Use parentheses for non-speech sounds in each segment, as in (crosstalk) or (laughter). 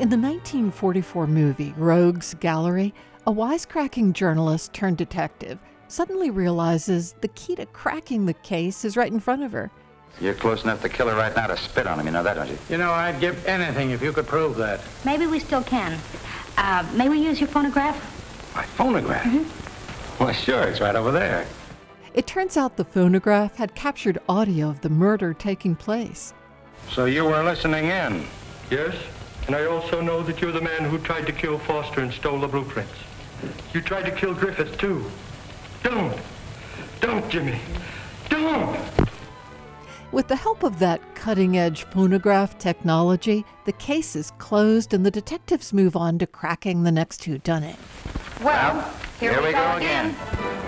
In the 1944 movie Rogues Gallery, a wisecracking journalist turned detective suddenly realizes the key to cracking the case is right in front of her. You're close enough to kill her right now to spit on him. You know that, don't you? You know, I'd give anything if you could prove that. Maybe we still can. Uh, may we use your phonograph? My phonograph? Well, sure. It's right over there. It turns out the phonograph had captured audio of the murder taking place. So you were listening in. Yes, and I also know that you're the man who tried to kill Foster and stole the blueprints. You tried to kill Griffith, too. Don't. Don't, Jimmy. Don't. With the help of that cutting edge phonograph technology, the case is closed and the detectives move on to cracking the next whodunit. Well, here, here we, we go, go again. again.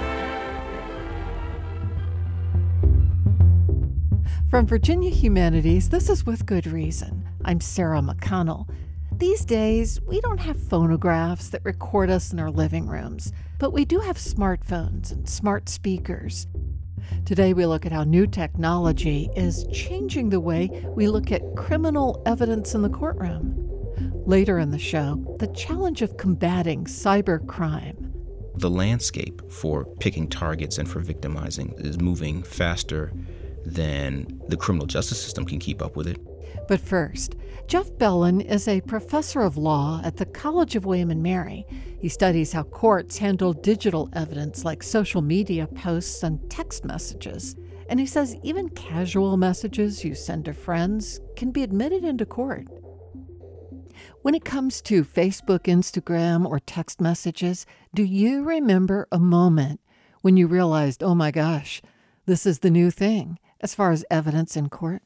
From Virginia Humanities, this is With Good Reason. I'm Sarah McConnell. These days, we don't have phonographs that record us in our living rooms, but we do have smartphones and smart speakers. Today, we look at how new technology is changing the way we look at criminal evidence in the courtroom. Later in the show, the challenge of combating cybercrime. The landscape for picking targets and for victimizing is moving faster than the criminal justice system can keep up with it. But first, Jeff Bellin is a professor of law at the College of William and Mary. He studies how courts handle digital evidence like social media posts and text messages. And he says even casual messages you send to friends can be admitted into court. When it comes to Facebook, Instagram, or text messages, do you remember a moment when you realized, oh my gosh, this is the new thing as far as evidence in court?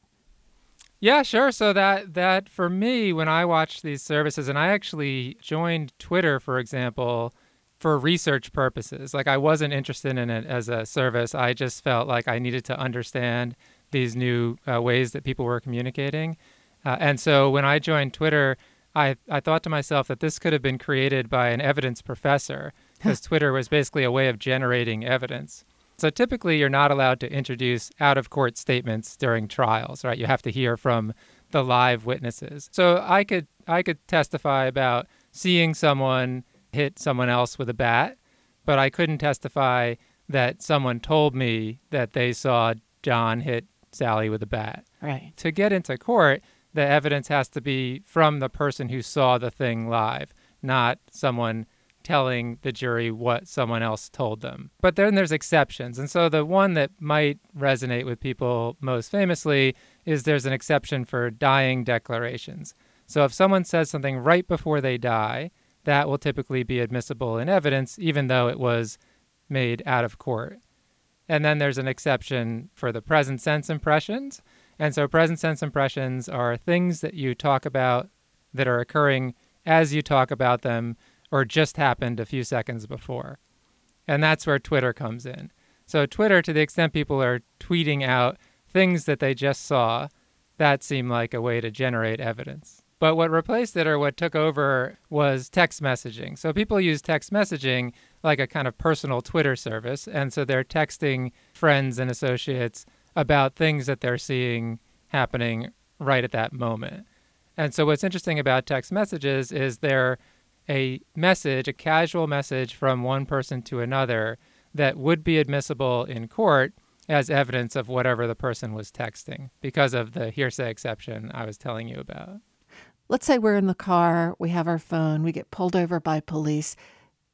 Yeah, sure. So that that for me, when I watched these services, and I actually joined Twitter, for example, for research purposes. Like I wasn't interested in it as a service. I just felt like I needed to understand these new uh, ways that people were communicating. Uh, and so when I joined Twitter, I I thought to myself that this could have been created by an evidence professor, because Twitter was basically a way of generating evidence. So typically, you're not allowed to introduce out of court statements during trials, right? You have to hear from the live witnesses. So I could I could testify about seeing someone hit someone else with a bat, but I couldn't testify that someone told me that they saw John hit Sally with a bat. Right. To get into court, the evidence has to be from the person who saw the thing live, not someone telling the jury what someone else told them. But then there's exceptions. And so the one that might resonate with people most famously is there's an exception for dying declarations. So if someone says something right before they die, that will typically be admissible in evidence, even though it was made out of court. And then there's an exception for the present sense impressions. And so present sense impressions are things that you talk about that are occurring as you talk about them or just happened a few seconds before. And that's where Twitter comes in. So, Twitter, to the extent people are tweeting out things that they just saw, that seemed like a way to generate evidence. But what replaced it or what took over was text messaging. So, people use text messaging like a kind of personal Twitter service. And so they're texting friends and associates about things that they're seeing happening right at that moment. And so, what's interesting about text messages is they're a message, a casual message from one person to another that would be admissible in court as evidence of whatever the person was texting because of the hearsay exception I was telling you about. Let's say we're in the car, we have our phone, we get pulled over by police.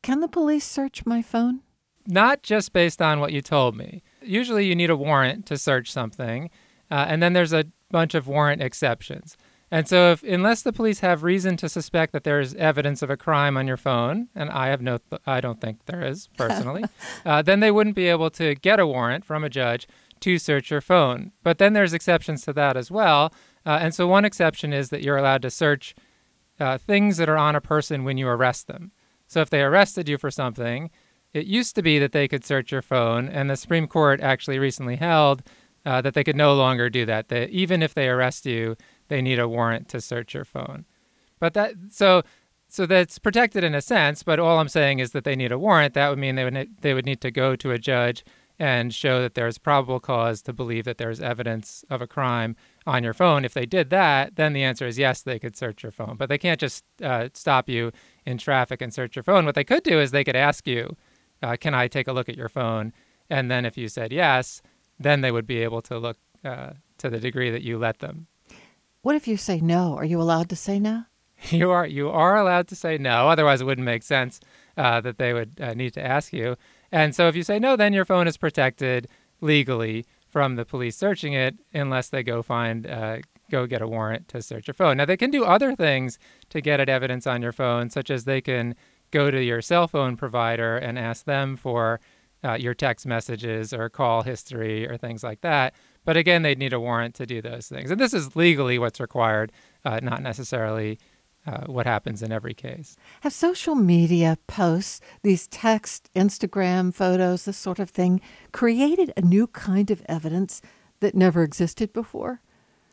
Can the police search my phone? Not just based on what you told me. Usually you need a warrant to search something, uh, and then there's a bunch of warrant exceptions. And so, if unless the police have reason to suspect that there is evidence of a crime on your phone, and I have no, th- I don't think there is (laughs) personally, uh, then they wouldn't be able to get a warrant from a judge to search your phone. But then there's exceptions to that as well. Uh, and so, one exception is that you're allowed to search uh, things that are on a person when you arrest them. So, if they arrested you for something, it used to be that they could search your phone, and the Supreme Court actually recently held uh, that they could no longer do that. That even if they arrest you, they need a warrant to search your phone. But that so so that's protected in a sense, but all I'm saying is that they need a warrant. That would mean they would they would need to go to a judge and show that there's probable cause to believe that there's evidence of a crime on your phone. If they did that, then the answer is yes, they could search your phone. But they can't just uh, stop you in traffic and search your phone. What they could do is they could ask you, uh, Can I take a look at your phone? And then if you said yes, then they would be able to look uh, to the degree that you let them. What if you say no? Are you allowed to say no? (laughs) You are you are allowed to say no. Otherwise, it wouldn't make sense uh, that they would uh, need to ask you. And so, if you say no, then your phone is protected legally from the police searching it, unless they go find uh, go get a warrant to search your phone. Now, they can do other things to get at evidence on your phone, such as they can go to your cell phone provider and ask them for uh, your text messages or call history or things like that. But again, they'd need a warrant to do those things. And this is legally what's required, uh, not necessarily uh, what happens in every case. Have social media posts, these text, Instagram photos, this sort of thing, created a new kind of evidence that never existed before?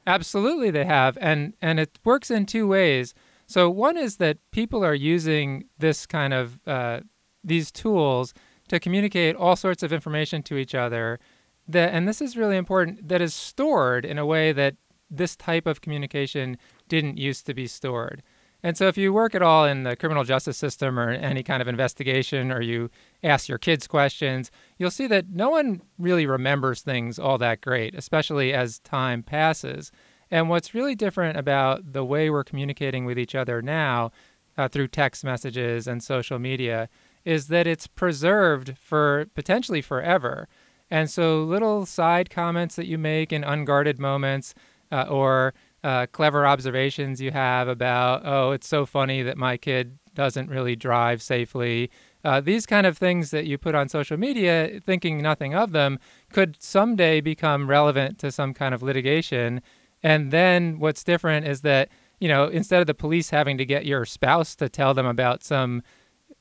Absolutely, they have, and and it works in two ways. So one is that people are using this kind of uh, these tools to communicate all sorts of information to each other. That and this is really important. That is stored in a way that this type of communication didn't used to be stored. And so, if you work at all in the criminal justice system or any kind of investigation, or you ask your kids questions, you'll see that no one really remembers things all that great, especially as time passes. And what's really different about the way we're communicating with each other now uh, through text messages and social media is that it's preserved for potentially forever. And so, little side comments that you make in unguarded moments uh, or uh, clever observations you have about, oh, it's so funny that my kid doesn't really drive safely. Uh, these kind of things that you put on social media, thinking nothing of them, could someday become relevant to some kind of litigation. And then what's different is that, you know, instead of the police having to get your spouse to tell them about some,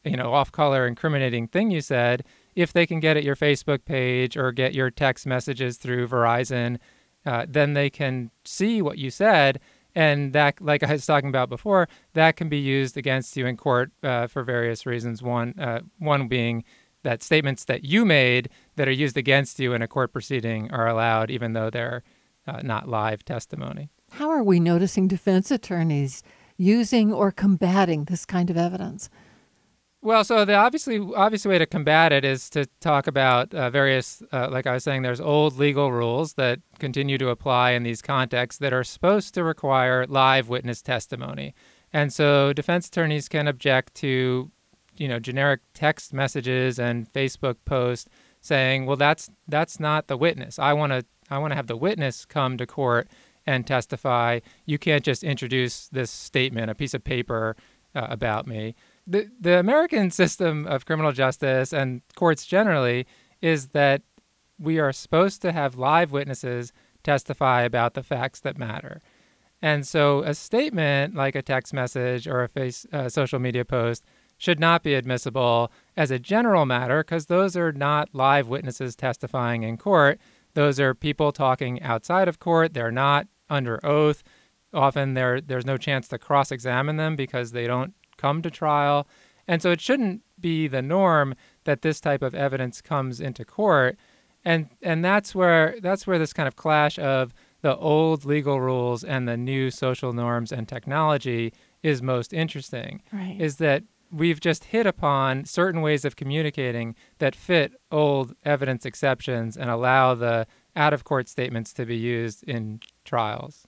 you know, off color incriminating thing you said, if they can get at your Facebook page or get your text messages through Verizon, uh, then they can see what you said. And that, like I was talking about before, that can be used against you in court uh, for various reasons. One, uh, one being that statements that you made that are used against you in a court proceeding are allowed, even though they're uh, not live testimony. How are we noticing defense attorneys using or combating this kind of evidence? Well, so the obviously obvious way to combat it is to talk about uh, various, uh, like I was saying, there's old legal rules that continue to apply in these contexts that are supposed to require live witness testimony, and so defense attorneys can object to, you know, generic text messages and Facebook posts saying, well, that's that's not the witness. I want to I want to have the witness come to court and testify. You can't just introduce this statement, a piece of paper uh, about me the the American system of criminal justice and courts generally is that we are supposed to have live witnesses testify about the facts that matter. And so a statement like a text message or a face uh, social media post should not be admissible as a general matter because those are not live witnesses testifying in court. Those are people talking outside of court. They're not under oath. Often there there's no chance to cross-examine them because they don't come to trial. And so it shouldn't be the norm that this type of evidence comes into court. And and that's where that's where this kind of clash of the old legal rules and the new social norms and technology is most interesting. Right. Is that we've just hit upon certain ways of communicating that fit old evidence exceptions and allow the out of court statements to be used in trials.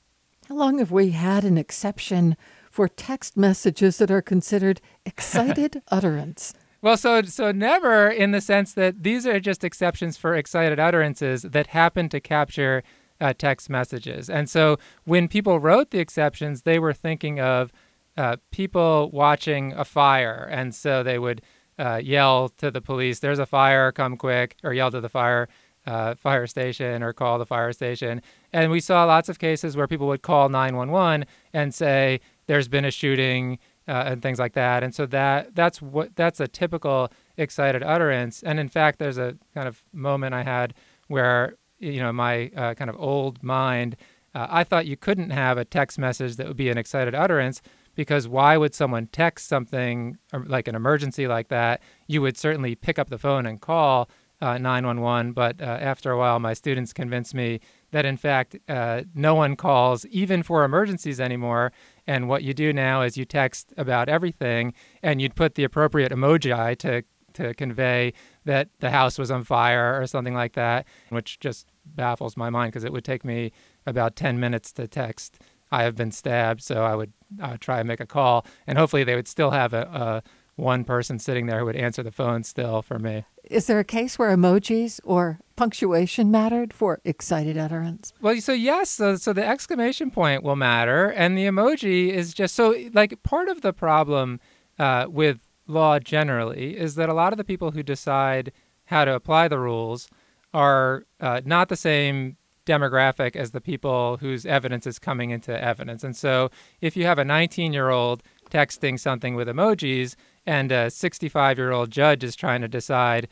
How long have we had an exception for text messages that are considered excited (laughs) utterance. Well, so so never in the sense that these are just exceptions for excited utterances that happen to capture uh, text messages. And so when people wrote the exceptions, they were thinking of uh, people watching a fire, and so they would uh, yell to the police, "There's a fire! Come quick!" or yell to the fire. Uh, fire station or call the fire station. And we saw lots of cases where people would call 911 and say, there's been a shooting uh, and things like that. And so that that's what that's a typical excited utterance. And in fact, there's a kind of moment I had where you know my uh, kind of old mind, uh, I thought you couldn't have a text message that would be an excited utterance because why would someone text something um, like an emergency like that? You would certainly pick up the phone and call uh, 911, but uh, after a while, my students convinced me that in fact, uh, no one calls even for emergencies anymore. And what you do now is you text about everything and you'd put the appropriate emoji to, to convey that the house was on fire or something like that, which just baffles my mind because it would take me about 10 minutes to text. I have been stabbed, so I would, would try and make a call, and hopefully they would still have a, a one person sitting there who would answer the phone still for me. Is there a case where emojis or punctuation mattered for excited utterance? Well, so yes, so, so the exclamation point will matter, and the emoji is just so like part of the problem uh, with law generally is that a lot of the people who decide how to apply the rules are uh, not the same demographic as the people whose evidence is coming into evidence. And so if you have a 19 year old texting something with emojis, and a 65 year old judge is trying to decide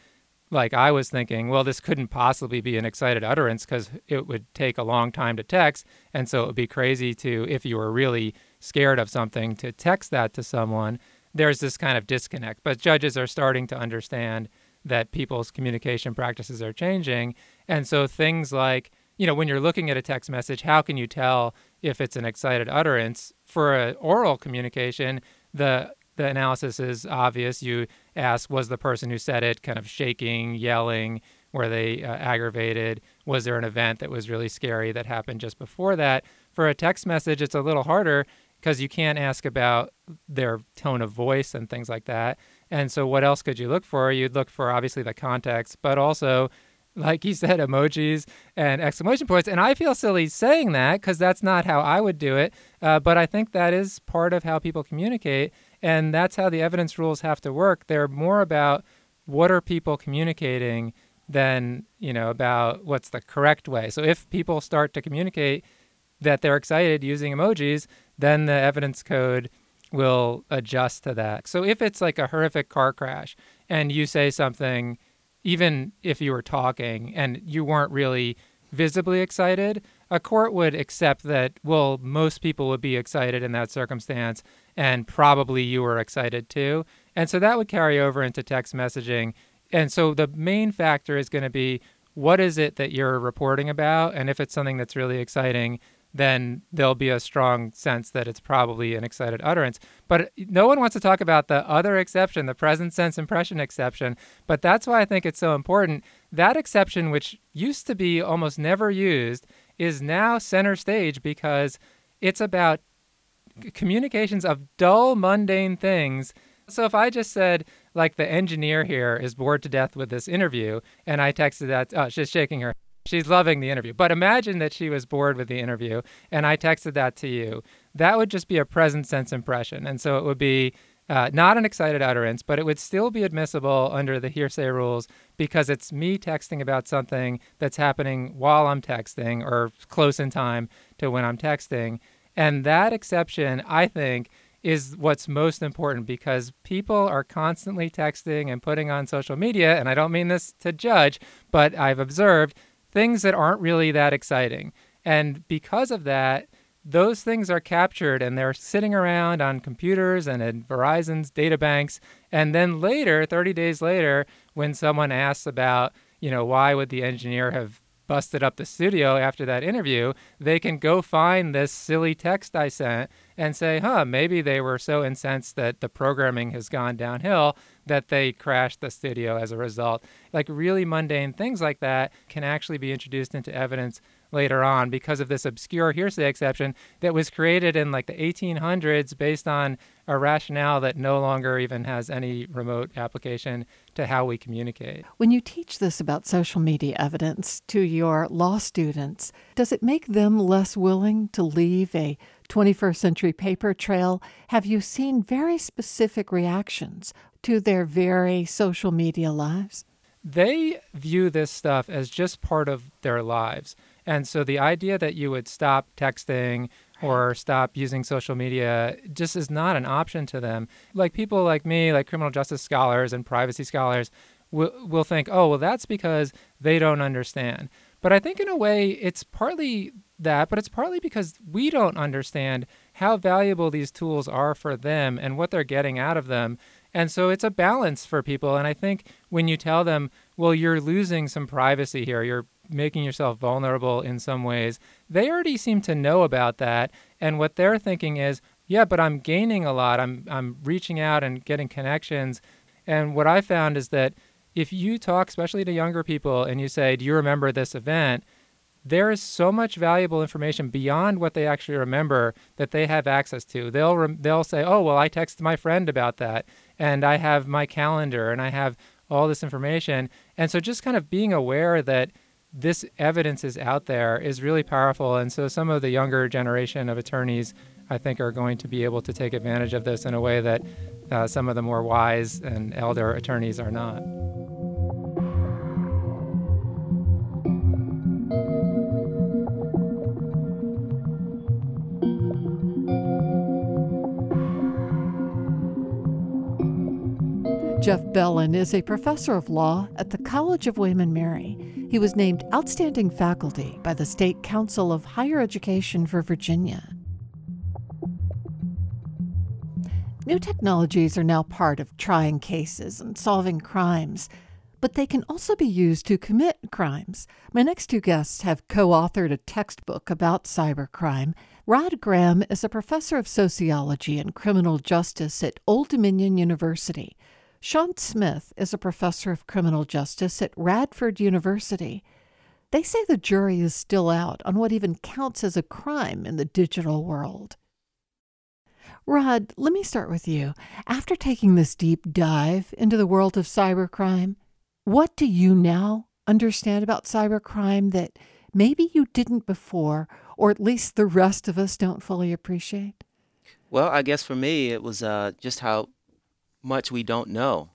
like I was thinking, well, this couldn't possibly be an excited utterance because it would take a long time to text. And so it would be crazy to, if you were really scared of something, to text that to someone. There's this kind of disconnect. But judges are starting to understand that people's communication practices are changing. And so things like, you know, when you're looking at a text message, how can you tell if it's an excited utterance? For an oral communication, the the analysis is obvious. You ask, was the person who said it kind of shaking, yelling? Were they uh, aggravated? Was there an event that was really scary that happened just before that? For a text message, it's a little harder because you can't ask about their tone of voice and things like that. And so, what else could you look for? You'd look for obviously the context, but also, like you said, emojis and exclamation points. And I feel silly saying that because that's not how I would do it. Uh, but I think that is part of how people communicate. And that's how the evidence rules have to work. They're more about what are people communicating than, you know, about what's the correct way. So if people start to communicate that they're excited using emojis, then the evidence code will adjust to that. So if it's like a horrific car crash and you say something, even if you were talking and you weren't really visibly excited, a court would accept that, well, most people would be excited in that circumstance and probably you were excited too. And so that would carry over into text messaging. And so the main factor is going to be what is it that you're reporting about? And if it's something that's really exciting, then there'll be a strong sense that it's probably an excited utterance. But no one wants to talk about the other exception, the present sense impression exception. But that's why I think it's so important. That exception, which used to be almost never used, is now center stage because it's about communications of dull, mundane things. So if I just said, like, the engineer here is bored to death with this interview, and I texted that, oh, she's shaking her. She's loving the interview. But imagine that she was bored with the interview, and I texted that to you. That would just be a present sense impression. And so it would be uh, not an excited utterance, but it would still be admissible under the hearsay rules because it's me texting about something that's happening while I'm texting or close in time to when I'm texting. And that exception, I think, is what's most important because people are constantly texting and putting on social media. And I don't mean this to judge, but I've observed things that aren't really that exciting. And because of that, those things are captured and they're sitting around on computers and in Verizon's data banks. And then later, 30 days later, when someone asks about, you know, why would the engineer have busted up the studio after that interview, they can go find this silly text I sent and say, huh, maybe they were so incensed that the programming has gone downhill that they crashed the studio as a result. Like really mundane things like that can actually be introduced into evidence later on because of this obscure hearsay exception that was created in like the 1800s based on a rationale that no longer even has any remote application to how we communicate. When you teach this about social media evidence to your law students, does it make them less willing to leave a 21st century paper trail? Have you seen very specific reactions to their very social media lives? They view this stuff as just part of their lives. And so the idea that you would stop texting or stop using social media just is not an option to them. Like people like me, like criminal justice scholars and privacy scholars, will, will think, oh, well, that's because they don't understand. But I think in a way it's partly that, but it's partly because we don't understand how valuable these tools are for them and what they're getting out of them. And so it's a balance for people. And I think when you tell them, well, you're losing some privacy here, you're making yourself vulnerable in some ways, they already seem to know about that. And what they're thinking is, yeah, but I'm gaining a lot. I'm I'm reaching out and getting connections. And what I found is that if you talk, especially to younger people, and you say, "Do you remember this event?" there is so much valuable information beyond what they actually remember that they have access to. They'll re- they'll say, "Oh, well, I texted my friend about that, and I have my calendar, and I have all this information." And so, just kind of being aware that this evidence is out there is really powerful. And so, some of the younger generation of attorneys, I think, are going to be able to take advantage of this in a way that uh, some of the more wise and elder attorneys are not. Jeff Bellin is a professor of law at the College of William and Mary. He was named Outstanding Faculty by the State Council of Higher Education for Virginia. New technologies are now part of trying cases and solving crimes, but they can also be used to commit crimes. My next two guests have co authored a textbook about cybercrime. Rod Graham is a professor of sociology and criminal justice at Old Dominion University. Sean Smith is a professor of criminal justice at Radford University. They say the jury is still out on what even counts as a crime in the digital world. Rod, let me start with you. After taking this deep dive into the world of cybercrime, what do you now understand about cybercrime that maybe you didn't before, or at least the rest of us don't fully appreciate? Well, I guess for me, it was uh, just how much we don't know.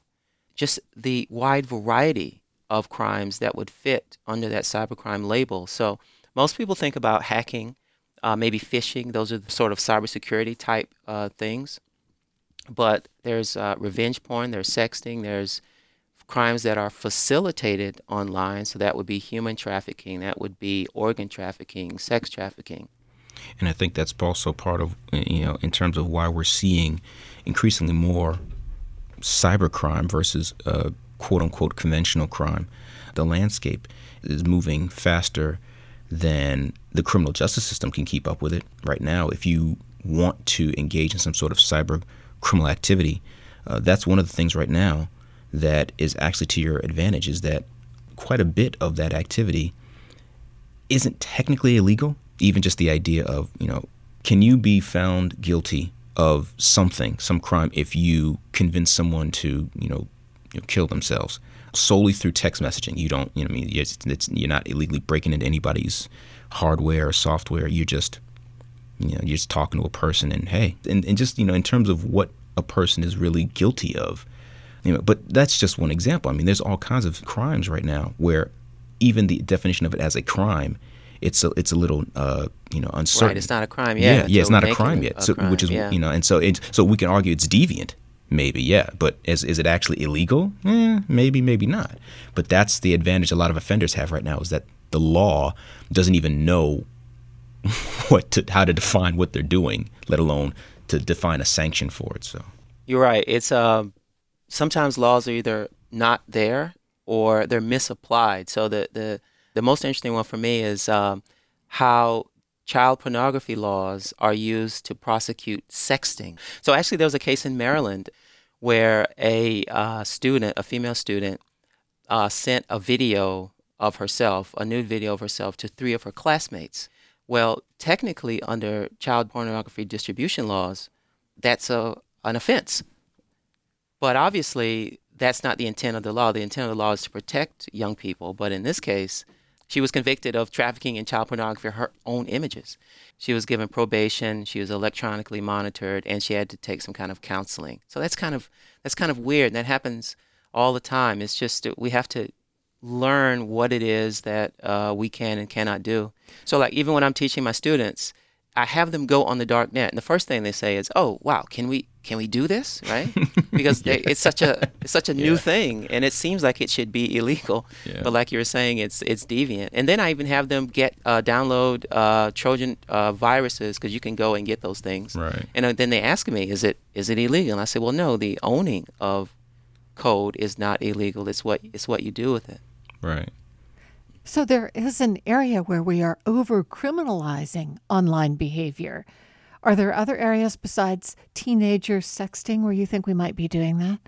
Just the wide variety of crimes that would fit under that cybercrime label. So most people think about hacking, uh, maybe phishing. Those are the sort of cybersecurity type uh, things. But there's uh, revenge porn, there's sexting, there's crimes that are facilitated online. So that would be human trafficking, that would be organ trafficking, sex trafficking. And I think that's also part of, you know, in terms of why we're seeing increasingly more cybercrime versus uh, quote unquote conventional crime. The landscape is moving faster than the criminal justice system can keep up with it. Right now, if you want to engage in some sort of cyber criminal activity, uh, that's one of the things right now that is actually to your advantage is that quite a bit of that activity isn't technically illegal. Even just the idea of, you know, can you be found guilty of something, some crime, if you convince someone to, you know, you know kill themselves solely through text messaging. You don't, you know, I mean, it's, it's, you're not illegally breaking into anybody's hardware or software. You're just, you know, you're just talking to a person, and hey, and, and just you know, in terms of what a person is really guilty of, you know, but that's just one example. I mean, there's all kinds of crimes right now where even the definition of it as a crime it's a, it's a little uh, you know uncertain. Right, it's not a crime yet. Yeah, yeah, it's not a crime yet. So crime, which is yeah. you know, and so it, so we can argue it's deviant, maybe, yeah, but is is it actually illegal? Eh, maybe, maybe not. But that's the advantage a lot of offenders have right now is that the law doesn't even know (laughs) what to how to define what they're doing, let alone to define a sanction for it. So you're right. It's um, sometimes laws are either not there or they're misapplied. So the the the most interesting one for me is um, how child pornography laws are used to prosecute sexting. So actually, there was a case in Maryland where a uh, student, a female student, uh, sent a video of herself, a nude video of herself, to three of her classmates. Well, technically, under child pornography distribution laws, that's a an offense. But obviously, that's not the intent of the law. The intent of the law is to protect young people. But in this case, she was convicted of trafficking in child pornography, her own images. She was given probation, she was electronically monitored, and she had to take some kind of counseling. So that's kind of that's kind of weird. And that happens all the time. It's just we have to learn what it is that uh, we can and cannot do. So like even when I'm teaching my students, I have them go on the dark net, and the first thing they say is, "Oh, wow, can we can we do this?" Right? (laughs) Because yeah. they, it's such a it's such a new thing, and it seems like it should be illegal. Yeah. But like you were saying, it's it's deviant. And then I even have them get uh, download uh, Trojan uh, viruses because you can go and get those things. Right. And uh, then they ask me, "Is it is it illegal?" And I say, "Well, no. The owning of code is not illegal. It's what it's what you do with it." Right. So there is an area where we are over criminalizing online behavior. Are there other areas besides teenager sexting where you think we might be doing that?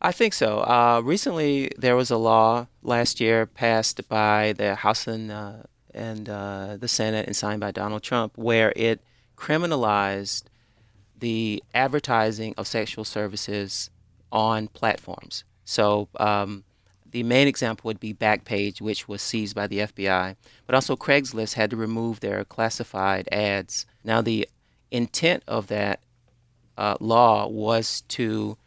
I think so. Uh, recently, there was a law last year passed by the House and, uh, and uh, the Senate and signed by Donald Trump where it criminalized the advertising of sexual services on platforms. So, um, the main example would be Backpage, which was seized by the FBI, but also Craigslist had to remove their classified ads. Now, the intent of that uh, law was to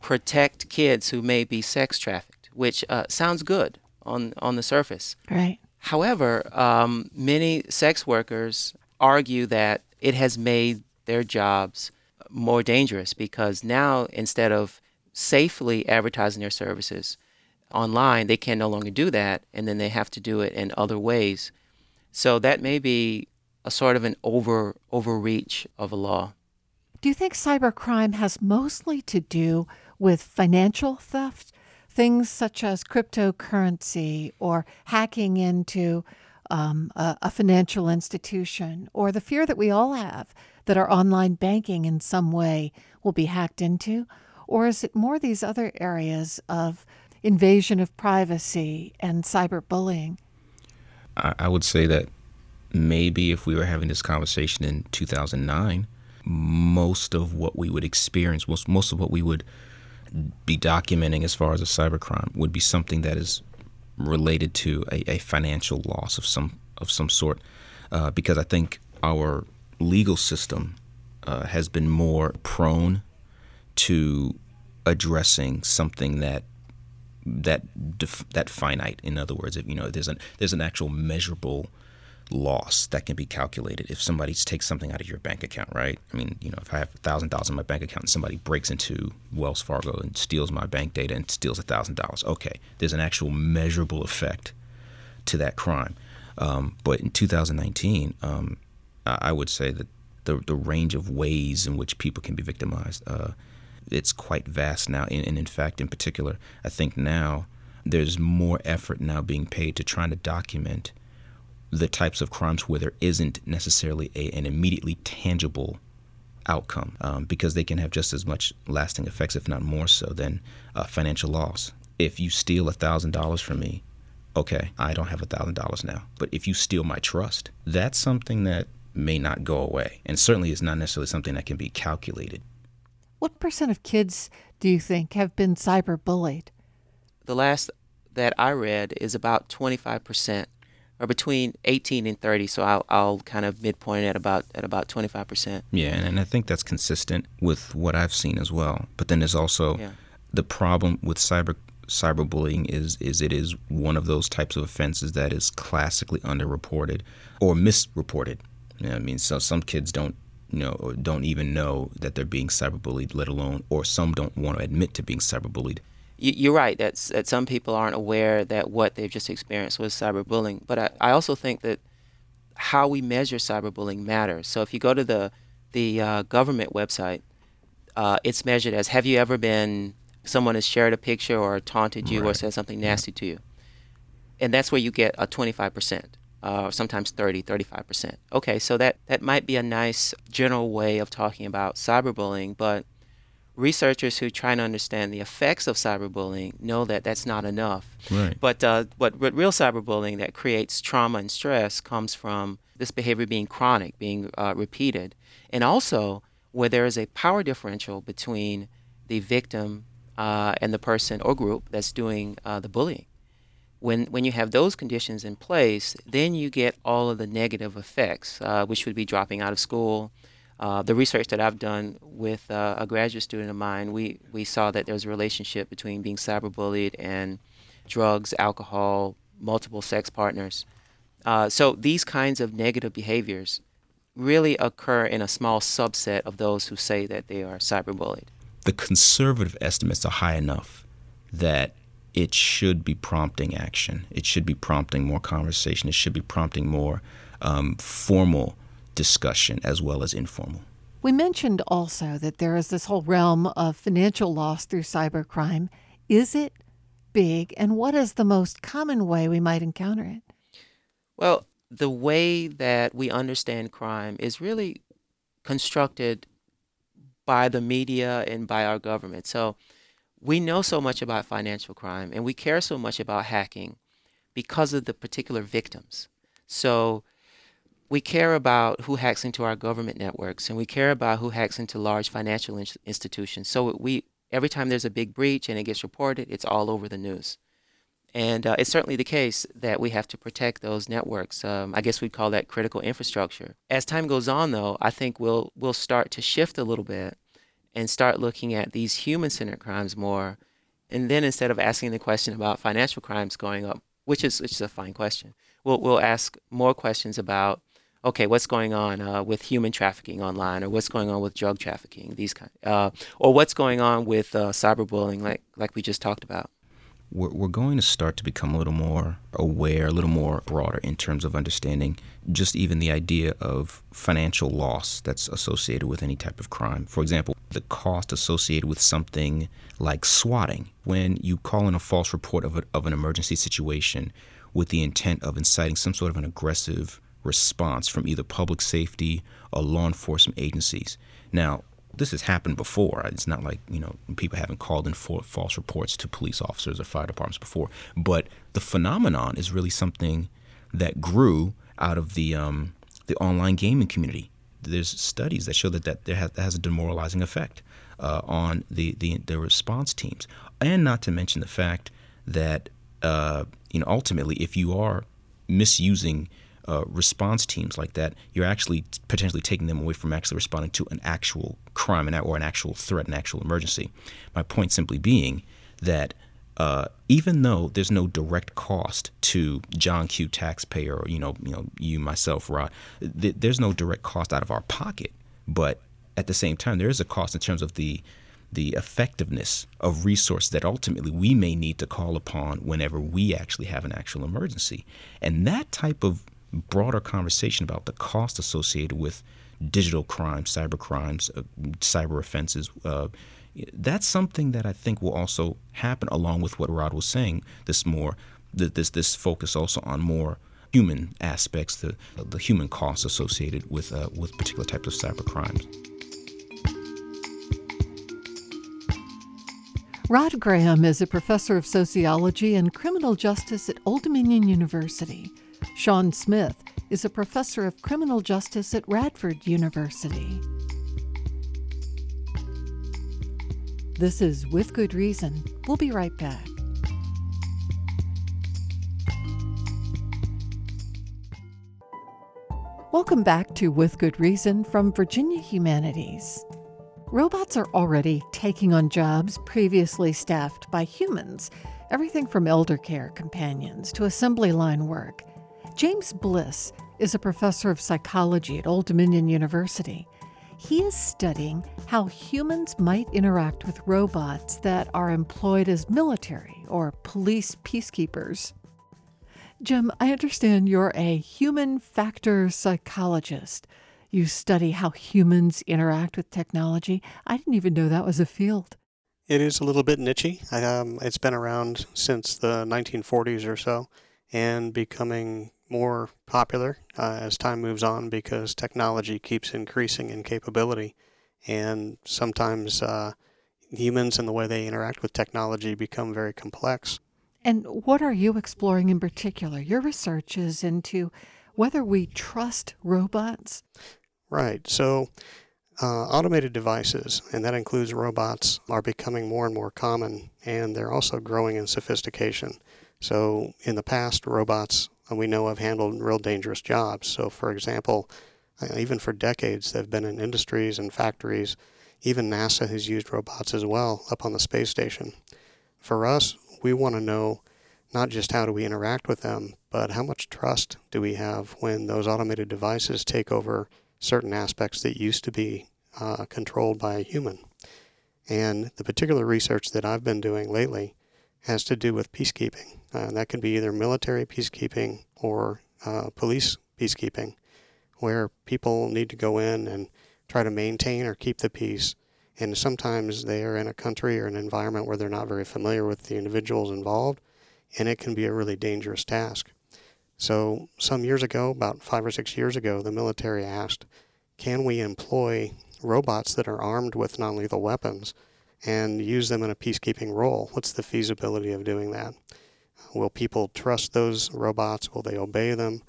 protect kids who may be sex trafficked, which uh, sounds good on on the surface. Right. However, um, many sex workers argue that it has made their jobs more dangerous because now instead of safely advertising their services, online, they can no longer do that, and then they have to do it in other ways. So that may be a sort of an over overreach of a law. Do you think cybercrime has mostly to do with financial theft, things such as cryptocurrency or hacking into um, a, a financial institution, or the fear that we all have that our online banking in some way will be hacked into? Or is it more these other areas of invasion of privacy and cyberbullying? I, would say that maybe if we were having this conversation in 2009, most of what we would experience, most, most of what we would be documenting as far as a cybercrime would be something that is related to a, a financial loss of some of some sort, uh, because I think our legal system uh, has been more prone to addressing something that that def, that finite. In other words, if you know there's an there's an actual measurable loss that can be calculated if somebody takes something out of your bank account, right? I mean, you know, if I have thousand dollars in my bank account and somebody breaks into Wells Fargo and steals my bank data and steals thousand dollars, okay, there's an actual measurable effect to that crime. Um, but in 2019, um, I would say that the the range of ways in which people can be victimized. Uh, it's quite vast now. And, and in fact, in particular, I think now there's more effort now being paid to trying to document the types of crimes where there isn't necessarily a, an immediately tangible outcome um, because they can have just as much lasting effects, if not more so, than uh, financial loss. If you steal $1,000 from me, okay, I don't have $1,000 now. But if you steal my trust, that's something that may not go away and certainly is not necessarily something that can be calculated. What percent of kids do you think have been cyberbullied? The last that I read is about 25%, or between 18 and 30. So I'll, I'll kind of midpoint at about at about 25%. Yeah, and I think that's consistent with what I've seen as well. But then there's also yeah. the problem with cyber cyberbullying is is it is one of those types of offenses that is classically underreported or misreported. You know I mean, so some kids don't you know, or don't even know that they're being cyberbullied, let alone, or some don't want to admit to being cyberbullied. You're right. That's that some people aren't aware that what they've just experienced was cyberbullying. But I, I also think that how we measure cyberbullying matters. So if you go to the the uh, government website, uh, it's measured as have you ever been someone has shared a picture or taunted you right. or said something nasty to you, and that's where you get a 25 percent uh, sometimes 30, 35%. Okay, so that, that might be a nice general way of talking about cyberbullying, but researchers who try to understand the effects of cyberbullying know that that's not enough. Right. But, uh, but, but real cyberbullying that creates trauma and stress comes from this behavior being chronic, being uh, repeated, and also where there is a power differential between the victim uh, and the person or group that's doing uh, the bullying when when you have those conditions in place, then you get all of the negative effects, uh, which would be dropping out of school. Uh, the research that I've done with uh, a graduate student of mine, we, we saw that there's a relationship between being cyberbullied and drugs, alcohol, multiple sex partners. Uh, so these kinds of negative behaviors really occur in a small subset of those who say that they are cyberbullied. The conservative estimates are high enough that it should be prompting action. It should be prompting more conversation. It should be prompting more um, formal discussion as well as informal. We mentioned also that there is this whole realm of financial loss through cybercrime. Is it big, and what is the most common way we might encounter it? Well, the way that we understand crime is really constructed by the media and by our government. So we know so much about financial crime and we care so much about hacking because of the particular victims. So we care about who hacks into our government networks and we care about who hacks into large financial in- institutions. So we every time there's a big breach and it gets reported, it's all over the news. And uh, it's certainly the case that we have to protect those networks. Um, I guess we'd call that critical infrastructure. As time goes on, though, I think we'll we'll start to shift a little bit and start looking at these human-centered crimes more. And then instead of asking the question about financial crimes going up, which is which is a fine question, we'll we'll ask more questions about okay, what's going on uh, with human trafficking online, or what's going on with drug trafficking, these kind, uh, or what's going on with uh, cyberbullying, like like we just talked about. We're, we're going to start to become a little more aware, a little more broader in terms of understanding just even the idea of financial loss that's associated with any type of crime. For example, the cost associated with something like swatting. When you call in a false report of, a, of an emergency situation with the intent of inciting some sort of an aggressive response from either public safety or law enforcement agencies. Now, this has happened before. It's not like, you know, people haven't called in for false reports to police officers or fire departments before. But the phenomenon is really something that grew out of the um, the online gaming community. There's studies that show that that, there has, that has a demoralizing effect uh, on the, the the response teams, and not to mention the fact that uh, you know ultimately, if you are misusing uh, response teams like that, you're actually potentially taking them away from actually responding to an actual crime or an actual threat, an actual emergency. My point simply being that uh, even though there's no direct cost to John Q taxpayer or you know you know you myself Rod, th- there's no direct cost out of our pocket, but at the same time there is a cost in terms of the the effectiveness of resources that ultimately we may need to call upon whenever we actually have an actual emergency. And that type of broader conversation about the cost associated with digital crimes, cyber crimes, uh, cyber offenses. Uh, that's something that I think will also happen along with what Rod was saying. This more, this this focus also on more human aspects, the the human costs associated with uh, with particular types of cyber crimes. Rod Graham is a professor of sociology and criminal justice at Old Dominion University. Sean Smith is a professor of criminal justice at Radford University. This is With Good Reason. We'll be right back. Welcome back to With Good Reason from Virginia Humanities. Robots are already taking on jobs previously staffed by humans, everything from elder care companions to assembly line work. James Bliss is a professor of psychology at Old Dominion University. He is studying how humans might interact with robots that are employed as military or police peacekeepers. Jim, I understand you're a human factor psychologist. You study how humans interact with technology. I didn't even know that was a field. It is a little bit nichey. Um, it's been around since the 1940s or so and becoming more popular uh, as time moves on because technology keeps increasing in capability. And sometimes uh, humans and the way they interact with technology become very complex. And what are you exploring in particular? Your research is into whether we trust robots. Right. So, uh, automated devices, and that includes robots, are becoming more and more common, and they're also growing in sophistication. So, in the past, robots we know have handled real dangerous jobs. So, for example, uh, even for decades, they've been in industries and factories. Even NASA has used robots as well up on the space station. For us, we want to know not just how do we interact with them, but how much trust do we have when those automated devices take over certain aspects that used to be uh, controlled by a human. And the particular research that I've been doing lately has to do with peacekeeping. Uh, that could be either military peacekeeping or uh, police peacekeeping, where people need to go in and try to maintain or keep the peace. And sometimes they are in a country or an environment where they're not very familiar with the individuals involved, and it can be a really dangerous task. So, some years ago, about five or six years ago, the military asked, Can we employ robots that are armed with non lethal weapons and use them in a peacekeeping role? What's the feasibility of doing that? Will people trust those robots? Will they obey them?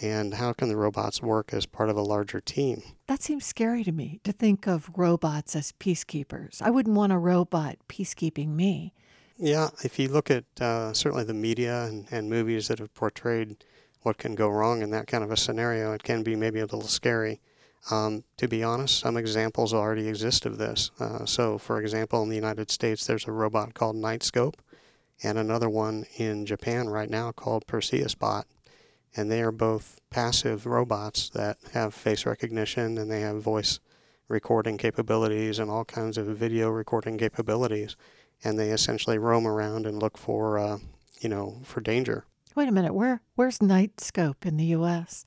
And how can the robots work as part of a larger team? That seems scary to me to think of robots as peacekeepers. I wouldn't want a robot peacekeeping me. Yeah, if you look at uh, certainly the media and, and movies that have portrayed what can go wrong in that kind of a scenario, it can be maybe a little scary. Um, to be honest, some examples already exist of this. Uh, so, for example, in the United States, there's a robot called Knightscope and another one in Japan right now called Perseusbot. And they are both passive robots that have face recognition and they have voice recording capabilities and all kinds of video recording capabilities. And they essentially roam around and look for, uh, you know, for danger. Wait a minute, where where's Knightscope in the U.S.?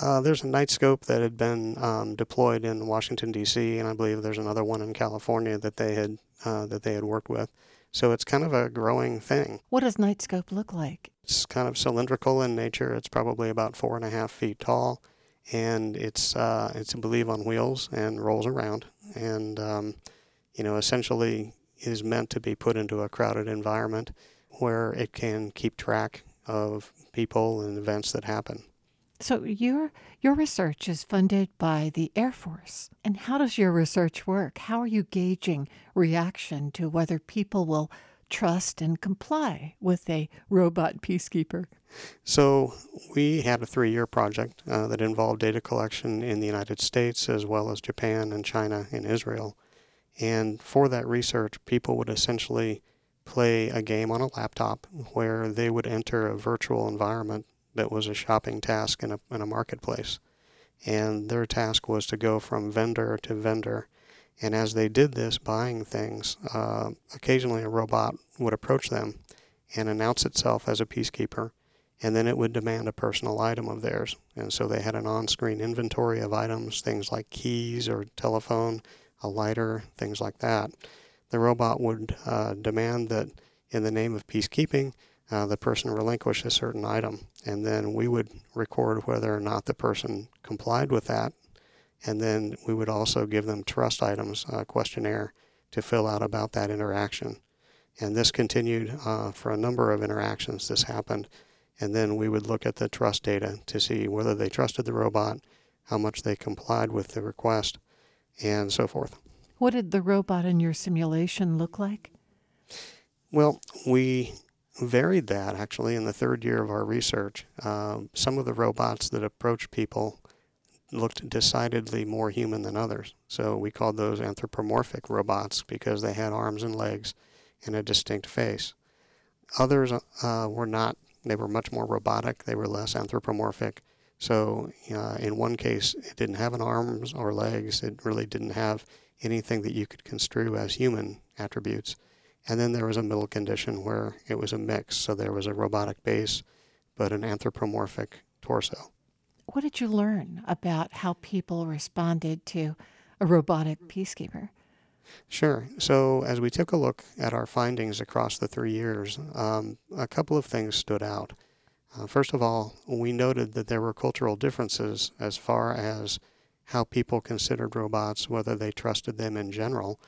Uh, there's a Knightscope that had been um, deployed in Washington D.C., and I believe there's another one in California that they had uh, that they had worked with. So it's kind of a growing thing. What does Knightscope look like? It's kind of cylindrical in nature. It's probably about four and a half feet tall, and it's uh, it's I believe on wheels and rolls around, and um, you know essentially is meant to be put into a crowded environment where it can keep track of people and events that happen. So your your research is funded by the Air Force. And how does your research work? How are you gauging reaction to whether people will trust and comply with a robot peacekeeper? So we had a three-year project uh, that involved data collection in the United States as well as Japan and China and Israel. And for that research, people would essentially play a game on a laptop where they would enter a virtual environment that was a shopping task in a, in a marketplace. And their task was to go from vendor to vendor. And as they did this, buying things, uh, occasionally a robot would approach them and announce itself as a peacekeeper, and then it would demand a personal item of theirs. And so they had an on screen inventory of items, things like keys or telephone, a lighter, things like that. The robot would uh, demand that, in the name of peacekeeping, uh, the person relinquish a certain item, and then we would record whether or not the person complied with that, and then we would also give them trust items uh, questionnaire to fill out about that interaction. And this continued uh, for a number of interactions. This happened, and then we would look at the trust data to see whether they trusted the robot, how much they complied with the request, and so forth. What did the robot in your simulation look like? Well, we varied that actually in the third year of our research. Uh, some of the robots that approached people looked decidedly more human than others. So we called those anthropomorphic robots because they had arms and legs and a distinct face. Others uh, were not, they were much more robotic, they were less anthropomorphic. So uh, in one case, it didn't have an arms or legs, it really didn't have anything that you could construe as human attributes. And then there was a middle condition where it was a mix. So there was a robotic base, but an anthropomorphic torso. What did you learn about how people responded to a robotic peacekeeper? Sure. So, as we took a look at our findings across the three years, um, a couple of things stood out. Uh, first of all, we noted that there were cultural differences as far as how people considered robots, whether they trusted them in general,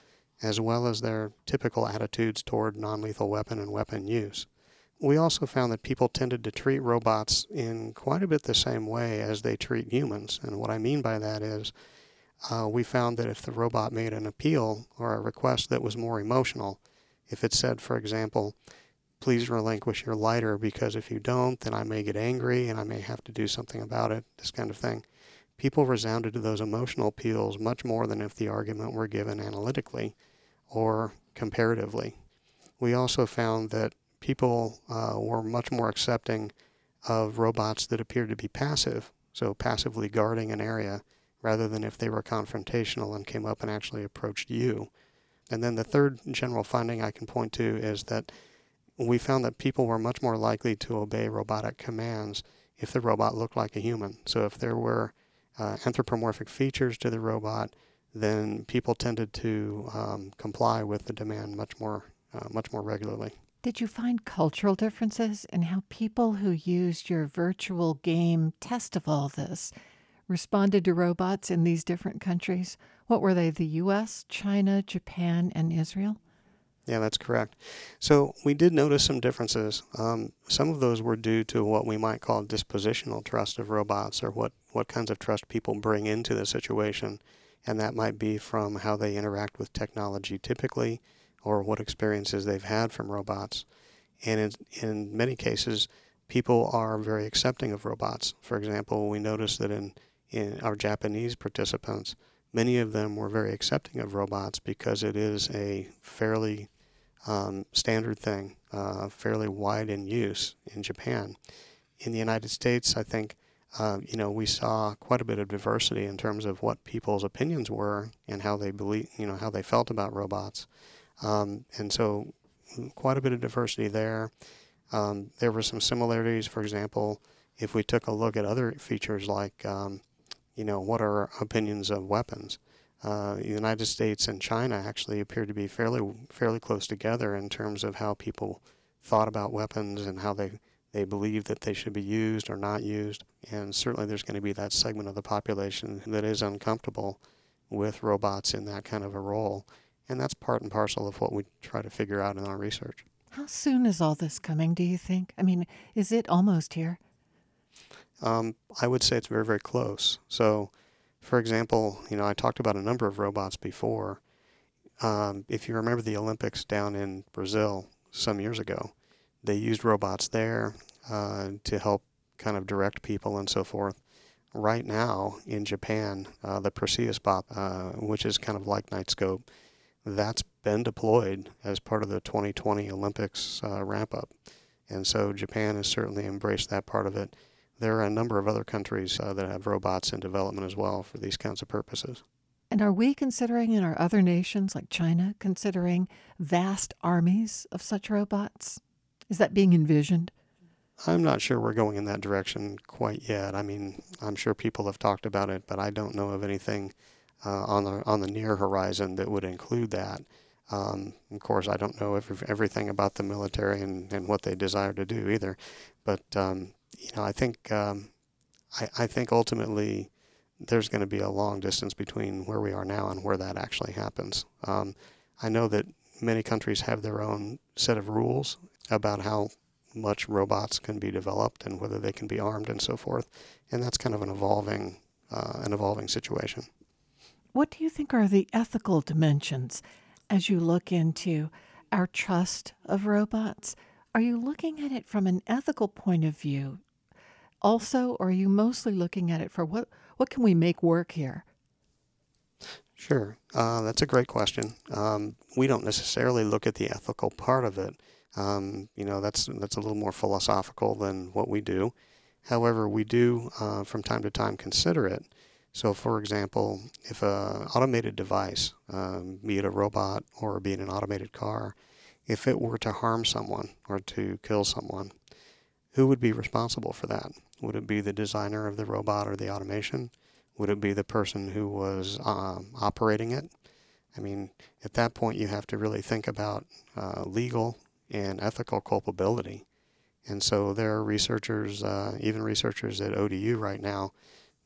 as well as their typical attitudes toward non lethal weapon and weapon use. We also found that people tended to treat robots in quite a bit the same way as they treat humans. And what I mean by that is, uh, we found that if the robot made an appeal or a request that was more emotional, if it said, for example, please relinquish your lighter because if you don't, then I may get angry and I may have to do something about it, this kind of thing. People resounded to those emotional appeals much more than if the argument were given analytically or comparatively. We also found that people uh, were much more accepting of robots that appeared to be passive, so passively guarding an area rather than if they were confrontational and came up and actually approached you. And then the third general finding I can point to is that we found that people were much more likely to obey robotic commands if the robot looked like a human. So if there were uh, anthropomorphic features to the robot, then people tended to um, comply with the demand much more, uh, much more regularly. Did you find cultural differences in how people who used your virtual game test of all this responded to robots in these different countries? What were they, the US, China, Japan, and Israel? Yeah, that's correct. So we did notice some differences. Um, some of those were due to what we might call dispositional trust of robots, or what, what kinds of trust people bring into the situation. And that might be from how they interact with technology typically, or what experiences they've had from robots. And in, in many cases, people are very accepting of robots. For example, we noticed that in, in our Japanese participants, many of them were very accepting of robots because it is a fairly um, standard thing, uh, fairly wide in use in Japan. In the United States, I think uh, you know we saw quite a bit of diversity in terms of what people's opinions were and how they believe, you know, how they felt about robots, um, and so quite a bit of diversity there. Um, there were some similarities, for example, if we took a look at other features like, um, you know, what are our opinions of weapons? Uh, the United States and China actually appear to be fairly fairly close together in terms of how people thought about weapons and how they they believe that they should be used or not used. And certainly, there's going to be that segment of the population that is uncomfortable with robots in that kind of a role, and that's part and parcel of what we try to figure out in our research. How soon is all this coming? Do you think? I mean, is it almost here? Um, I would say it's very very close. So for example, you know, I talked about a number of robots before. Um, if you remember the Olympics down in Brazil some years ago, they used robots there uh, to help kind of direct people and so forth. Right now in Japan, uh, the Perseus bot, uh, which is kind of like Knightscope, that's been deployed as part of the 2020 Olympics uh, ramp up. And so Japan has certainly embraced that part of it there are a number of other countries uh, that have robots in development as well for these kinds of purposes. And are we considering in our other nations like China, considering vast armies of such robots? Is that being envisioned? I'm not sure we're going in that direction quite yet. I mean, I'm sure people have talked about it, but I don't know of anything uh, on the on the near horizon that would include that. Um, of course, I don't know every, everything about the military and, and what they desire to do either, but um, you know, I think um, I, I think ultimately there's going to be a long distance between where we are now and where that actually happens. Um, I know that many countries have their own set of rules about how much robots can be developed and whether they can be armed and so forth, and that's kind of an evolving uh, an evolving situation. What do you think are the ethical dimensions as you look into our trust of robots? Are you looking at it from an ethical point of view also, or are you mostly looking at it for what, what can we make work here? Sure, uh, that's a great question. Um, we don't necessarily look at the ethical part of it. Um, you know, that's that's a little more philosophical than what we do. However, we do uh, from time to time consider it. So, for example, if an automated device, um, be it a robot or be it an automated car, if it were to harm someone or to kill someone, who would be responsible for that? Would it be the designer of the robot or the automation? Would it be the person who was um, operating it? I mean, at that point, you have to really think about uh, legal and ethical culpability. And so there are researchers, uh, even researchers at ODU right now,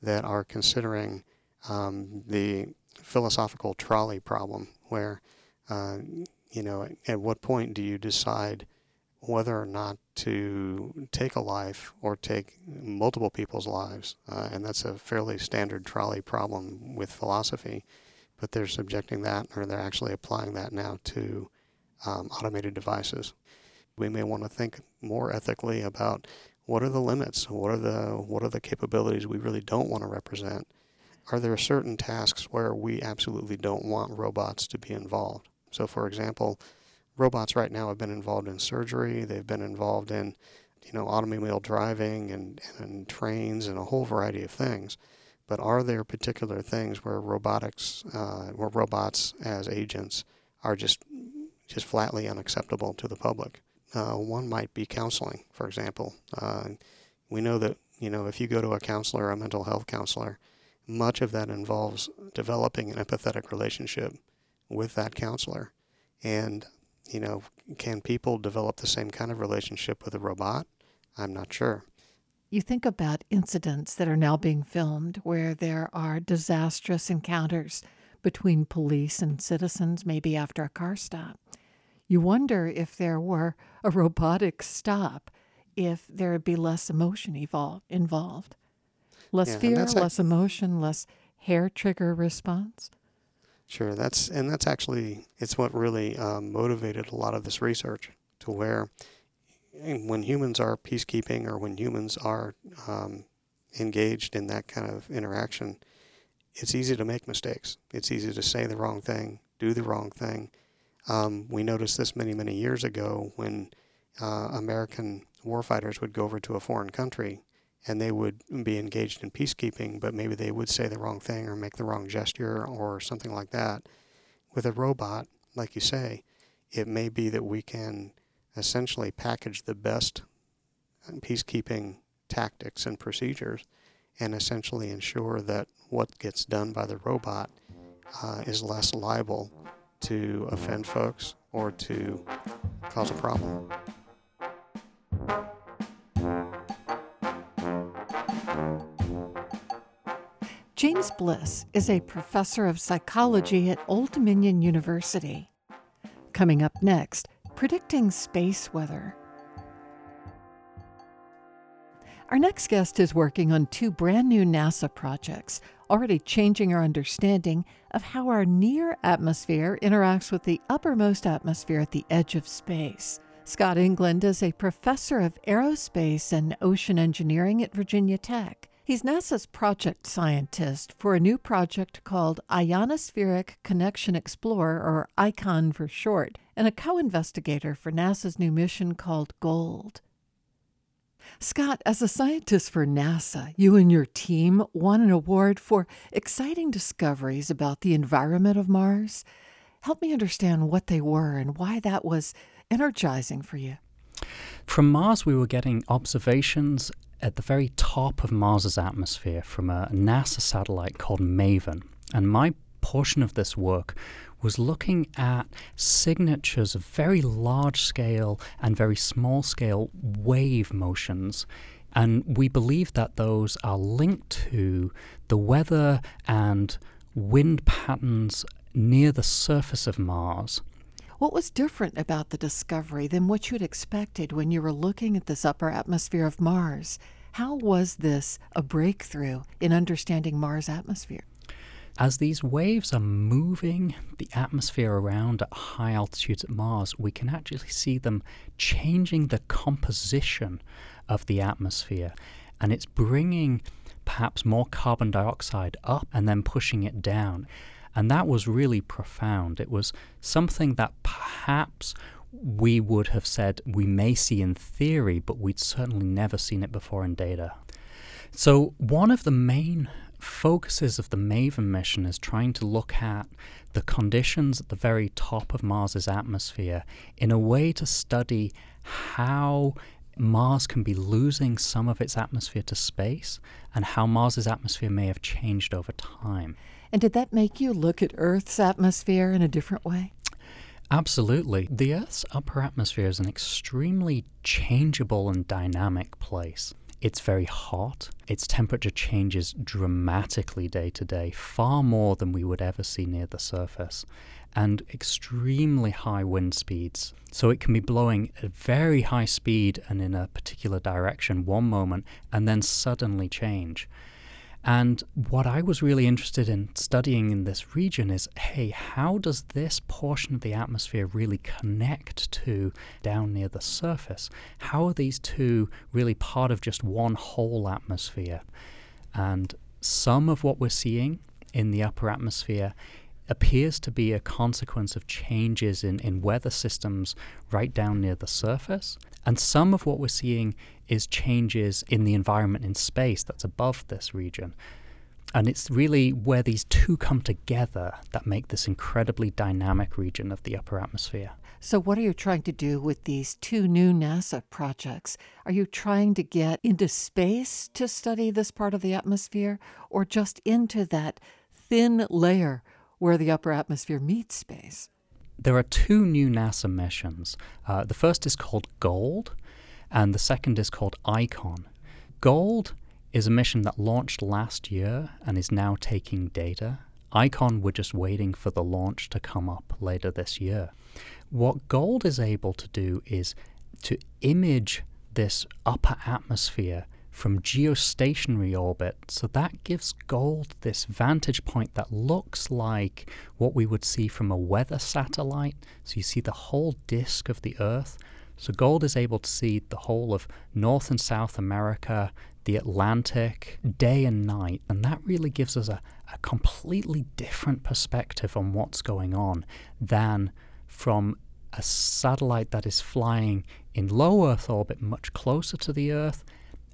that are considering um, the philosophical trolley problem, where, uh, you know, at what point do you decide whether or not to take a life or take multiple people's lives. Uh, and that's a fairly standard trolley problem with philosophy. But they're subjecting that, or they're actually applying that now to um, automated devices. We may want to think more ethically about what are the limits, what are the what are the capabilities we really don't want to represent. Are there certain tasks where we absolutely don't want robots to be involved? So, for example, robots right now have been involved in surgery. They've been involved in, you know, automobile driving and, and trains and a whole variety of things. But are there particular things where robotics, uh, where robots as agents are just just flatly unacceptable to the public? Uh, one might be counseling, for example. Uh, we know that you know if you go to a counselor, a mental health counselor, much of that involves developing an empathetic relationship with that counselor. And you know, can people develop the same kind of relationship with a robot? I'm not sure. You think about incidents that are now being filmed where there are disastrous encounters between police and citizens, maybe after a car stop. You wonder if there were a robotic stop, if there would be less emotion evol- involved. Less Yeah, fear, less emotion, less hair trigger response. Sure, that's and that's actually it's what really um, motivated a lot of this research to where when humans are peacekeeping or when humans are um, engaged in that kind of interaction, it's easy to make mistakes. It's easy to say the wrong thing, do the wrong thing. Um, we noticed this many many years ago when uh, American warfighters would go over to a foreign country and they would be engaged in peacekeeping, but maybe they would say the wrong thing or make the wrong gesture or something like that. With a robot, like you say, it may be that we can essentially package the best peacekeeping tactics and procedures and essentially ensure that what gets done by the robot uh, is less liable to offend folks or to cause a problem. James Bliss is a professor of psychology at Old Dominion University. Coming up next, predicting space weather. Our next guest is working on two brand new NASA projects, already changing our understanding of how our near atmosphere interacts with the uppermost atmosphere at the edge of space. Scott England is a professor of aerospace and ocean engineering at Virginia Tech. He's NASA's project scientist for a new project called Ionospheric Connection Explorer, or ICON for short, and a co investigator for NASA's new mission called GOLD. Scott, as a scientist for NASA, you and your team won an award for exciting discoveries about the environment of Mars. Help me understand what they were and why that was energizing for you. From Mars, we were getting observations at the very top of Mars's atmosphere from a NASA satellite called MAVEN. And my portion of this work was looking at signatures of very large scale and very small scale wave motions. And we believe that those are linked to the weather and wind patterns near the surface of Mars. What was different about the discovery than what you'd expected when you were looking at this upper atmosphere of Mars? How was this a breakthrough in understanding Mars' atmosphere? As these waves are moving the atmosphere around at high altitudes at Mars, we can actually see them changing the composition of the atmosphere. And it's bringing perhaps more carbon dioxide up and then pushing it down. And that was really profound. It was something that perhaps we would have said we may see in theory, but we'd certainly never seen it before in data. So, one of the main focuses of the MAVEN mission is trying to look at the conditions at the very top of Mars's atmosphere in a way to study how Mars can be losing some of its atmosphere to space and how Mars's atmosphere may have changed over time. And did that make you look at Earth's atmosphere in a different way? Absolutely. The Earth's upper atmosphere is an extremely changeable and dynamic place. It's very hot. Its temperature changes dramatically day to day, far more than we would ever see near the surface, and extremely high wind speeds. So it can be blowing at very high speed and in a particular direction one moment and then suddenly change. And what I was really interested in studying in this region is hey, how does this portion of the atmosphere really connect to down near the surface? How are these two really part of just one whole atmosphere? And some of what we're seeing in the upper atmosphere appears to be a consequence of changes in, in weather systems right down near the surface. And some of what we're seeing is changes in the environment in space that's above this region. And it's really where these two come together that make this incredibly dynamic region of the upper atmosphere. So, what are you trying to do with these two new NASA projects? Are you trying to get into space to study this part of the atmosphere, or just into that thin layer where the upper atmosphere meets space? There are two new NASA missions. Uh, the first is called GOLD, and the second is called ICON. GOLD is a mission that launched last year and is now taking data. ICON, we're just waiting for the launch to come up later this year. What GOLD is able to do is to image this upper atmosphere from geostationary orbit. So that gives GOLD this vantage point that looks like what we would see from a weather satellite. So you see the whole disk of the Earth. So GOLD is able to see the whole of North and South America, the Atlantic, day and night. And that really gives us a, a completely different perspective on what's going on than from a satellite that is flying in low Earth orbit, much closer to the Earth,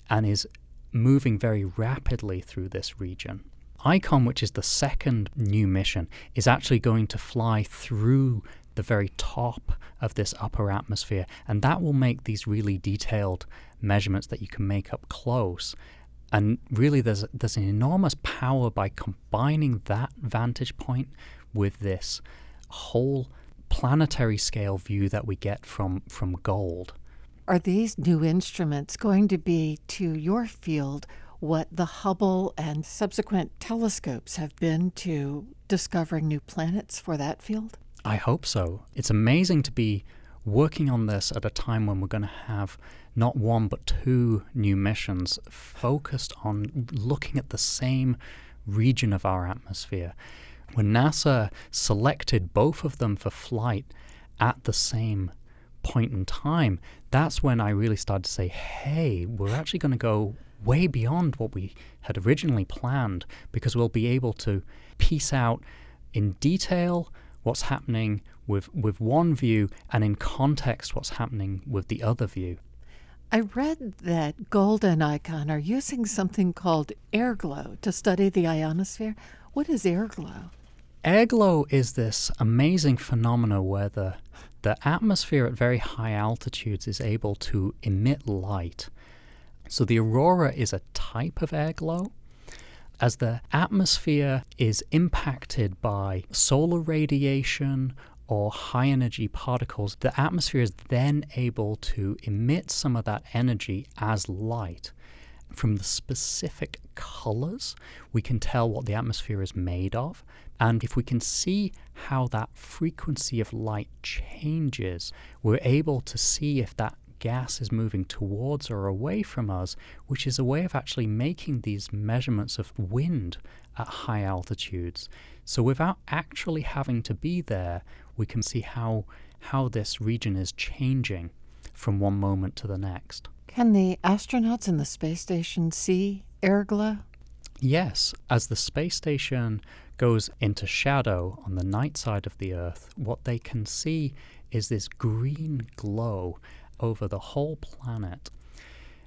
and is moving very rapidly through this region. ICON, which is the second new mission, is actually going to fly through the very top of this upper atmosphere, and that will make these really detailed measurements that you can make up close. And really, there's there's an enormous power by combining that vantage point with this whole planetary scale view that we get from from gold. Are these new instruments going to be to your field what the Hubble and subsequent telescopes have been to discovering new planets for that field? I hope so. It's amazing to be working on this at a time when we're going to have not one but two new missions focused on looking at the same region of our atmosphere. When NASA selected both of them for flight at the same point in time, that's when I really started to say, hey, we're actually going to go way beyond what we had originally planned because we'll be able to piece out in detail what's happening with, with one view and in context what's happening with the other view. I read that Gold and Icon are using something called airglow to study the ionosphere. What is airglow? Airglow is this amazing phenomenon where the the atmosphere at very high altitudes is able to emit light. So the aurora is a type of airglow. As the atmosphere is impacted by solar radiation or high energy particles, the atmosphere is then able to emit some of that energy as light. From the specific colors, we can tell what the atmosphere is made of. And if we can see how that frequency of light changes, we're able to see if that gas is moving towards or away from us, which is a way of actually making these measurements of wind at high altitudes. So without actually having to be there, we can see how how this region is changing from one moment to the next. Can the astronauts in the space station see airglow? Yes, as the space station goes into shadow on the night side of the Earth, what they can see is this green glow over the whole planet.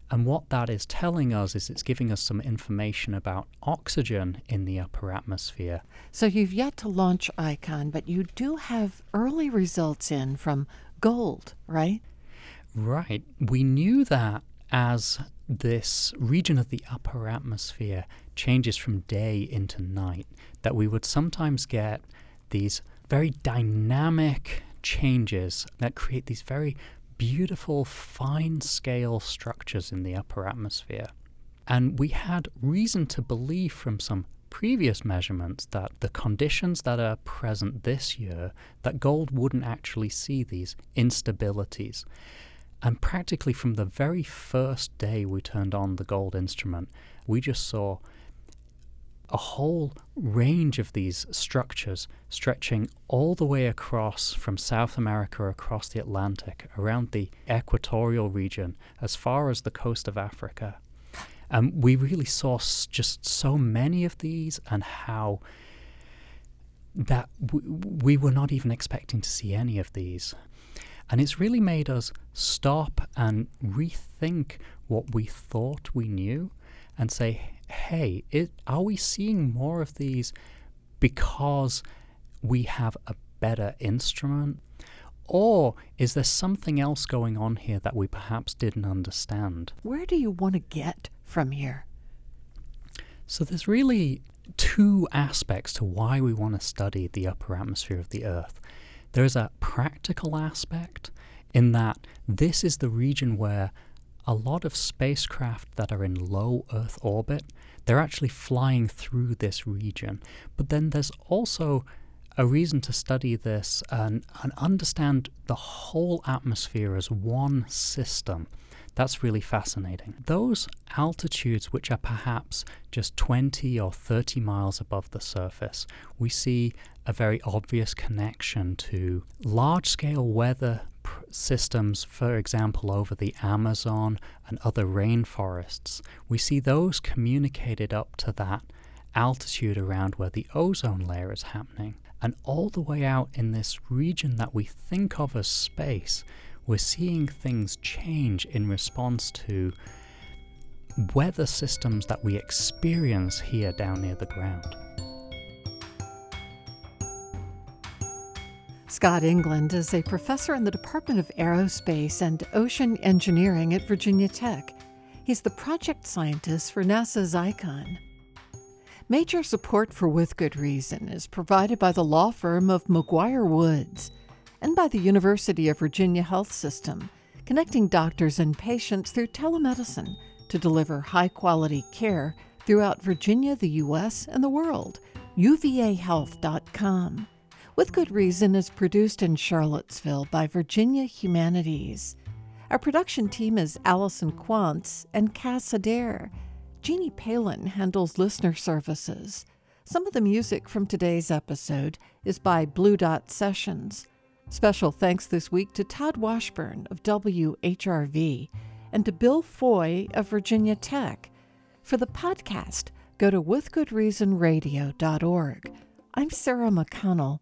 And what that is telling us is it's giving us some information about oxygen in the upper atmosphere. So you've yet to launch ICON, but you do have early results in from gold, right? Right. We knew that as this region of the upper atmosphere changes from day into night, that we would sometimes get these very dynamic changes that create these very beautiful fine scale structures in the upper atmosphere. And we had reason to believe from some previous measurements that the conditions that are present this year that gold wouldn't actually see these instabilities and practically from the very first day we turned on the gold instrument, we just saw a whole range of these structures stretching all the way across from South America across the Atlantic, around the equatorial region, as far as the coast of Africa. And we really saw just so many of these and how that w- we were not even expecting to see any of these. And it's really made us stop and rethink what we thought we knew and say, hey, it, are we seeing more of these because we have a better instrument? Or is there something else going on here that we perhaps didn't understand? Where do you want to get from here? So there's really two aspects to why we want to study the upper atmosphere of the Earth. There's a practical aspect in that this is the region where a lot of spacecraft that are in low Earth orbit, they're actually flying through this region. But then there's also a reason to study this and, and understand the whole atmosphere as one system. That's really fascinating. Those altitudes, which are perhaps just 20 or 30 miles above the surface, we see a very obvious connection to large scale weather systems, for example, over the Amazon and other rainforests. We see those communicated up to that altitude around where the ozone layer is happening. And all the way out in this region that we think of as space, we're seeing things change in response to weather systems that we experience here down near the ground. Scott England is a professor in the Department of Aerospace and Ocean Engineering at Virginia Tech. He's the project scientist for NASA's ICON. Major support for With Good Reason is provided by the law firm of McGuire Woods and by the University of Virginia Health System, connecting doctors and patients through telemedicine to deliver high quality care throughout Virginia, the U.S., and the world. UVAHealth.com. With Good Reason is produced in Charlottesville by Virginia Humanities. Our production team is Allison Quantz and Cass Adair. Jeannie Palin handles listener services. Some of the music from today's episode is by Blue Dot Sessions. Special thanks this week to Todd Washburn of WHRV and to Bill Foy of Virginia Tech. For the podcast, go to withgoodreasonradio.org. I'm Sarah McConnell.